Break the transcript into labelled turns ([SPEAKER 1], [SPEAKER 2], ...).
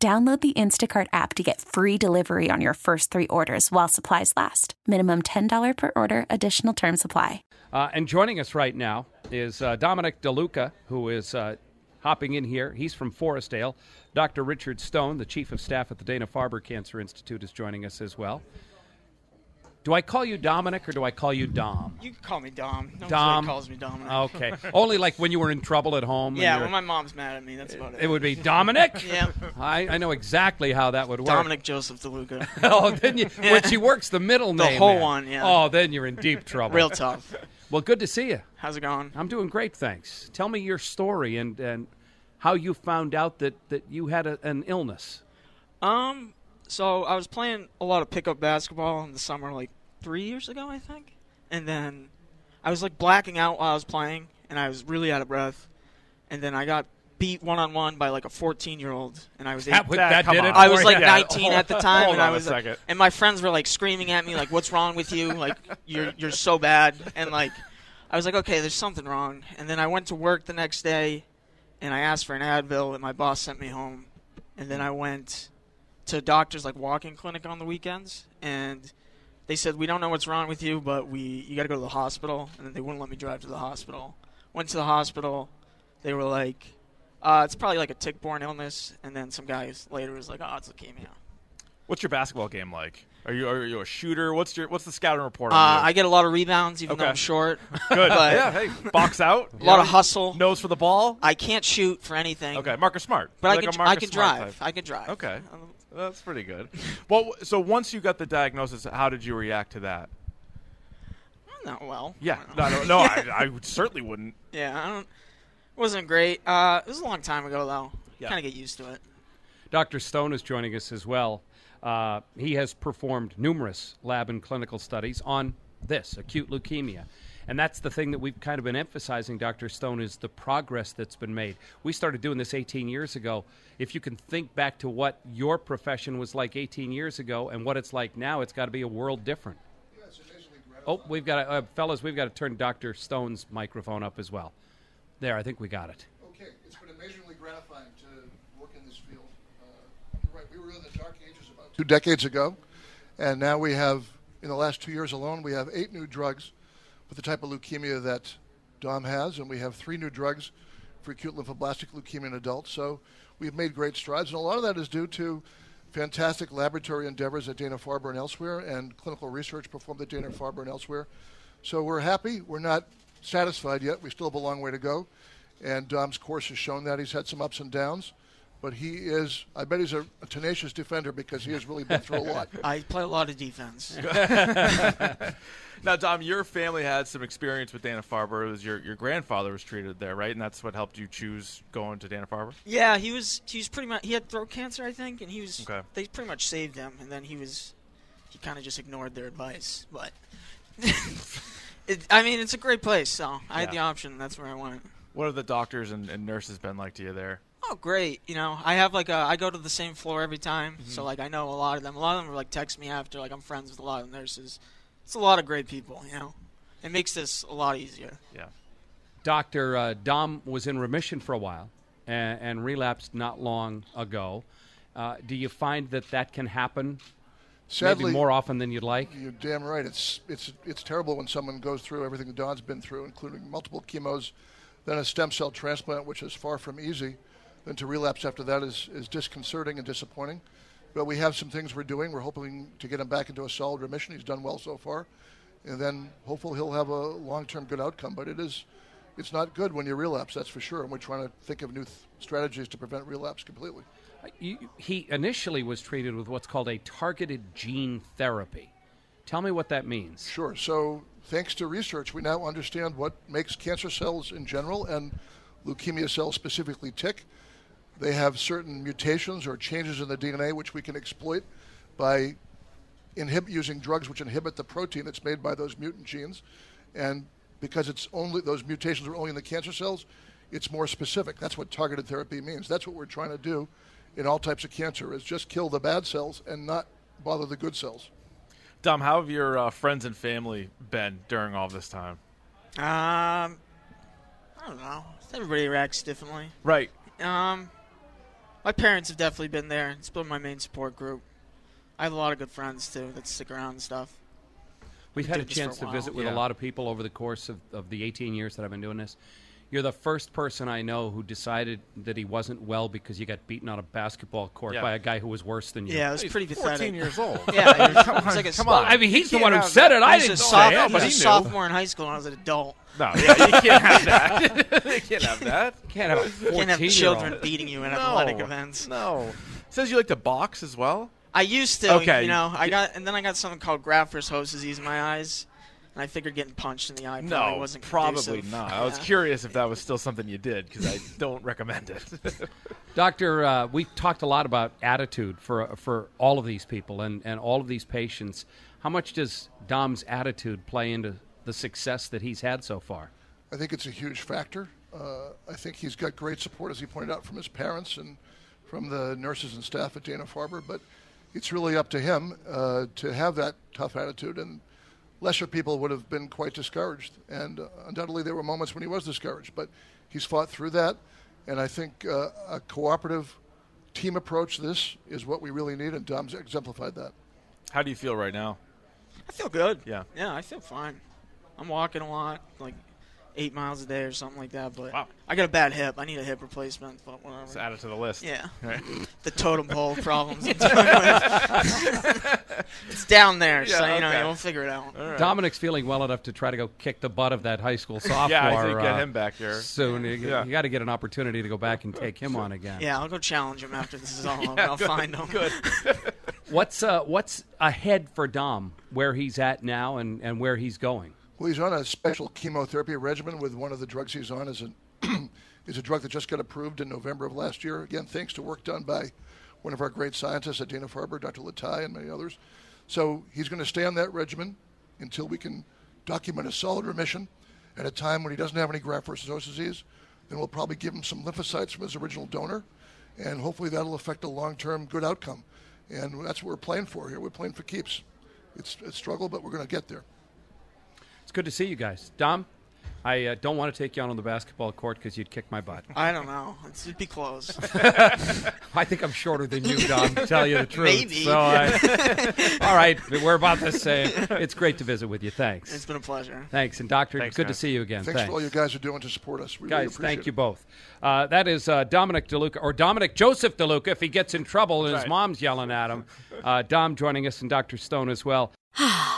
[SPEAKER 1] Download the Instacart app to get free delivery on your first three orders while supplies last. Minimum $10 per order, additional term supply.
[SPEAKER 2] Uh, and joining us right now is uh, Dominic DeLuca, who is uh, hopping in here. He's from Forestdale. Dr. Richard Stone, the chief of staff at the Dana Farber Cancer Institute, is joining us as well. Do I call you Dominic or do I call you Dom?
[SPEAKER 3] You can call me Dom. No
[SPEAKER 2] Dom.
[SPEAKER 3] one calls me Dominic.
[SPEAKER 2] Okay. Only like when you were in trouble at home.
[SPEAKER 3] yeah, when my mom's mad at me, that's about it.
[SPEAKER 2] it would be Dominic.
[SPEAKER 3] Yeah.
[SPEAKER 2] I, I know exactly how that would work.
[SPEAKER 3] Dominic Joseph DeLuca.
[SPEAKER 2] oh, then you, when she works the middle
[SPEAKER 3] The
[SPEAKER 2] name.
[SPEAKER 3] whole
[SPEAKER 2] there.
[SPEAKER 3] one, yeah.
[SPEAKER 2] Oh, then you're in deep trouble.
[SPEAKER 3] Real tough.
[SPEAKER 2] Well, good to see you.
[SPEAKER 3] How's it going?
[SPEAKER 2] I'm doing great, thanks. Tell me your story and, and how you found out that, that you had a, an illness.
[SPEAKER 3] Um, so I was playing a lot of pickup basketball in the summer, like three years ago, I think. And then I was like blacking out while I was playing, and I was really out of breath. And then I got beat one on one by like a 14 year old, and I was
[SPEAKER 2] That,
[SPEAKER 3] eight-
[SPEAKER 2] would- that did it.
[SPEAKER 3] I was like
[SPEAKER 4] Yeah,
[SPEAKER 3] 19
[SPEAKER 4] hold-
[SPEAKER 3] at the time,
[SPEAKER 4] hold
[SPEAKER 3] and I
[SPEAKER 4] on a
[SPEAKER 3] was like, and my friends were like screaming at me, like, "What's wrong with you? Like, you're you're so bad." And like, I was like, "Okay, there's something wrong." And then I went to work the next day, and I asked for an Advil, and my boss sent me home. And then I went to a doctor's like walk-in clinic on the weekends, and they said, "We don't know what's wrong with you, but we you got to go to the hospital." And then they wouldn't let me drive to the hospital. Went to the hospital. They were like, uh, "It's probably like a tick-borne illness." And then some guys later was like, "Oh, it's leukemia."
[SPEAKER 4] What's your basketball game like? Are you are you a shooter? What's your what's the scouting report
[SPEAKER 3] Uh, I get a lot of rebounds, even though I'm short.
[SPEAKER 4] Good.
[SPEAKER 3] but-
[SPEAKER 4] yeah. Hey, box out.
[SPEAKER 3] A lot of hustle.
[SPEAKER 4] Nose for the ball.
[SPEAKER 3] I can't shoot for anything.
[SPEAKER 4] Okay, Marcus Smart.
[SPEAKER 3] But I
[SPEAKER 4] Like
[SPEAKER 3] can, I can
[SPEAKER 4] Smart
[SPEAKER 3] drive.
[SPEAKER 4] type.
[SPEAKER 3] I can drive.
[SPEAKER 4] Okay. That's pretty good. Well, so once you got the diagnosis, how did you react to that?
[SPEAKER 3] Not well.
[SPEAKER 4] Yeah.
[SPEAKER 3] I
[SPEAKER 4] No,
[SPEAKER 3] don't
[SPEAKER 4] no,
[SPEAKER 3] know.
[SPEAKER 4] no I, I certainly wouldn't.
[SPEAKER 3] yeah, I don't. It wasn't great. Uh, it was a long time ago though.
[SPEAKER 4] Yeah.
[SPEAKER 3] Kind of get used to it.
[SPEAKER 2] Dr. Stone is joining us as well. Uh, he has performed numerous lab and clinical studies on this acute leukemia. And that's the thing that we've kind of been emphasizing, Dr. Stone, is the progress that's been made. We started doing this 18 years ago. If you can think back to what your profession was like 18 years ago and what it's like now, it's got to be a world different. Oh, we've got to, uh, fellas, we've got to turn Dr. Stone's microphone up as well. There, I think we got it.
[SPEAKER 5] Okay, it's been amazingly gratifying to work in this field. Uh, you're right, we were in the dark ages about two decades ago, and now we have, in the last two years alone, we have eight new drugs for the type of leukemia that Dom has, and we have three new drugs for acute lymphoblastic leukemia in adults. So we've made great strides, and a lot of that is due to fantastic laboratory endeavors at Dana Farber and elsewhere, and clinical research performed at Dana Farber and elsewhere. So we're happy. We're not satisfied yet. We still have a long way to go. And Dom's course has shown that he's had some ups and downs. But he is, I bet he's a, a tenacious defender because he has really been through a lot.
[SPEAKER 3] I play a lot of defense.
[SPEAKER 4] Now, Dom, your family had some experience with Dana Farber. It was your, your grandfather was treated there, right? And that's what helped you choose going to Dana Farber.
[SPEAKER 3] yeah, he was. He was pretty much. He had throat cancer, I think, and he was.
[SPEAKER 4] Okay.
[SPEAKER 3] They pretty much saved him, and then he was. He kind of just ignored their advice, but. it, I mean, it's a great place, so I had the option. That's where I went.
[SPEAKER 4] What have the doctors and, and nurses been like to you there?
[SPEAKER 3] Oh, great! You know, I have like a. I go to the same floor every time,
[SPEAKER 4] Mm-hmm.
[SPEAKER 3] so like I know a lot of them. A lot of them are like text me after. Like I'm friends with a lot of nurses. It's a lot of great people. You know, it makes this a lot easier.
[SPEAKER 4] Yeah.
[SPEAKER 2] Dr. Uh, Dom was in remission for a while and, and relapsed not long ago. Uh, do you find that that can happen
[SPEAKER 5] Sadly,
[SPEAKER 2] maybe more often than you'd like?
[SPEAKER 5] You're damn right. It's it's it's terrible when someone goes through everything that Don's been through, including multiple chemos, then a stem cell transplant, which is far from easy. Then to relapse after that is, is disconcerting and disappointing. But we have some things we're doing. We're hoping to get him back into a solid remission. He's done well so far, and then hopefully he'll have a long-term good outcome. But it is, it's not good when you relapse. That's for sure. And we're trying to think of new th- strategies to prevent relapse completely.
[SPEAKER 2] Uh, he initially was treated with what's called a targeted gene therapy. Tell me what that means.
[SPEAKER 5] Sure. So, thanks to research, we now understand what makes cancer cells in general and leukemia cells specifically tick. They have certain mutations or changes in the DNA which we can exploit by inhib- using drugs which inhibit the protein that's made by those mutant genes. And because it's only those mutations are only in the cancer cells, it's more specific. That's what targeted therapy means. That's what we're trying to do in all types of cancer is just kill the bad cells and not bother the good cells.
[SPEAKER 4] Dom, how have your uh, friends and family been during all this time?
[SPEAKER 3] Um, I don't know. Everybody reacts differently.
[SPEAKER 4] Right.
[SPEAKER 3] Um, my parents have definitely been there. It's been my main support group. I have a lot of good friends too that stick around and stuff.
[SPEAKER 2] We've
[SPEAKER 3] We
[SPEAKER 2] had a
[SPEAKER 3] did this for a
[SPEAKER 2] chance to visit with
[SPEAKER 4] Yeah.
[SPEAKER 2] a lot of people over the course of, of the 18 years that I've been doing this. You're the first person I know who decided that he wasn't well because you got beaten on a basketball court
[SPEAKER 4] Yeah.
[SPEAKER 2] by a guy who was worse than you.
[SPEAKER 3] Yeah, it was
[SPEAKER 4] He's
[SPEAKER 3] pretty
[SPEAKER 4] 14
[SPEAKER 3] pathetic.
[SPEAKER 4] years old.
[SPEAKER 3] Yeah, was, it was like a
[SPEAKER 4] Come on.
[SPEAKER 2] I mean, he's the one who
[SPEAKER 4] have
[SPEAKER 2] said it. I didn't
[SPEAKER 3] soph-
[SPEAKER 2] say
[SPEAKER 3] I
[SPEAKER 2] it.
[SPEAKER 3] was
[SPEAKER 4] he
[SPEAKER 3] a
[SPEAKER 4] knew.
[SPEAKER 3] sophomore in high school when I was an adult.
[SPEAKER 4] No, yeah, you can't have that. you can't have that.
[SPEAKER 2] Can't have a 14
[SPEAKER 3] Can't have children beating you in
[SPEAKER 4] No.
[SPEAKER 3] athletic events.
[SPEAKER 4] No. Says you like to box as well.
[SPEAKER 3] I used to,
[SPEAKER 4] Okay.
[SPEAKER 3] you know. I got and then I got something called graft versus host disease in my eyes, and I figured getting punched in the eye probably
[SPEAKER 4] No,
[SPEAKER 3] wasn't
[SPEAKER 4] probably
[SPEAKER 3] conducive.
[SPEAKER 4] not. I was curious if that was still something you did because I don't recommend it.
[SPEAKER 2] Doctor, uh, we've talked a lot about attitude for for all of these people and, and all of these patients. How much does Dom's attitude play into the success that he's had so far?
[SPEAKER 5] I think it's a huge factor. Uh, I think he's got great support, as he pointed out, from his parents and from the nurses and staff at Dana Farber. But it's really up to him uh, to have that tough attitude. And lesser people would have been quite discouraged. And uh, undoubtedly, there were moments when he was discouraged. But he's fought through that. And I think uh, a cooperative team approach to this is what we really need. And Dom's exemplified that.
[SPEAKER 4] How do you feel right now?
[SPEAKER 3] I feel good.
[SPEAKER 4] Yeah.
[SPEAKER 3] Yeah, I feel fine. I'm walking a lot, like eight miles a day or something like that. But
[SPEAKER 4] Wow.
[SPEAKER 3] I got a bad hip. I need a hip replacement. But whatever.
[SPEAKER 4] Let's add it to the list.
[SPEAKER 3] Yeah.
[SPEAKER 4] Right.
[SPEAKER 3] the totem pole problems. I'm dealing with. it's down there, so
[SPEAKER 4] Yeah,
[SPEAKER 3] you know
[SPEAKER 4] okay.
[SPEAKER 3] you'll figure it out.
[SPEAKER 4] All right.
[SPEAKER 2] Dominic's feeling well enough to try to go kick the butt of that high school sophomore.
[SPEAKER 4] Yeah, I think get
[SPEAKER 2] uh,
[SPEAKER 4] him back here.
[SPEAKER 2] soon. You,
[SPEAKER 4] Yeah.
[SPEAKER 2] got to get an opportunity to go back and take him on again.
[SPEAKER 3] Yeah, I'll go challenge him after this is all over. I'll
[SPEAKER 4] good,
[SPEAKER 3] find him.
[SPEAKER 4] Good.
[SPEAKER 2] What's uh, what's ahead for Dom? Where he's at now and, and where he's going?
[SPEAKER 5] Well, he's on a special chemotherapy regimen with one of the drugs he's on is a is a drug that just got approved in November of last year. Again, thanks to work done by one of our great scientists at Dana Farber, Dr. Letai, and many others. So he's going to stay on that regimen until we can document a solid remission at a time when he doesn't have any graft versus host disease. Then we'll probably give him some lymphocytes from his original donor, and hopefully that'll affect a long-term good outcome. And that's what we're playing for here. We're playing for keeps. It's a struggle, but we're going to get there.
[SPEAKER 2] It's good to see you guys. Dom, I uh, don't want to take you out on the basketball court because you'd kick my butt.
[SPEAKER 3] I don't know. It's, it'd be close.
[SPEAKER 2] I think I'm shorter than you, Dom, to tell you the truth.
[SPEAKER 3] Maybe.
[SPEAKER 2] So I, all right, we're about the same. It's great to visit with you. Thanks.
[SPEAKER 3] it's been a pleasure.
[SPEAKER 2] Thanks. And, Doctor,
[SPEAKER 4] Thanks,
[SPEAKER 2] good to see you again.
[SPEAKER 5] Thanks, for all you guys are doing to support us. We really
[SPEAKER 2] Guys,
[SPEAKER 5] appreciate
[SPEAKER 2] thank you both. Uh, that is uh, Dominic DeLuca, or Dominic Joseph DeLuca, if he gets in trouble and his mom's yelling at him. Uh, Dom joining us and Dr. Stone as well.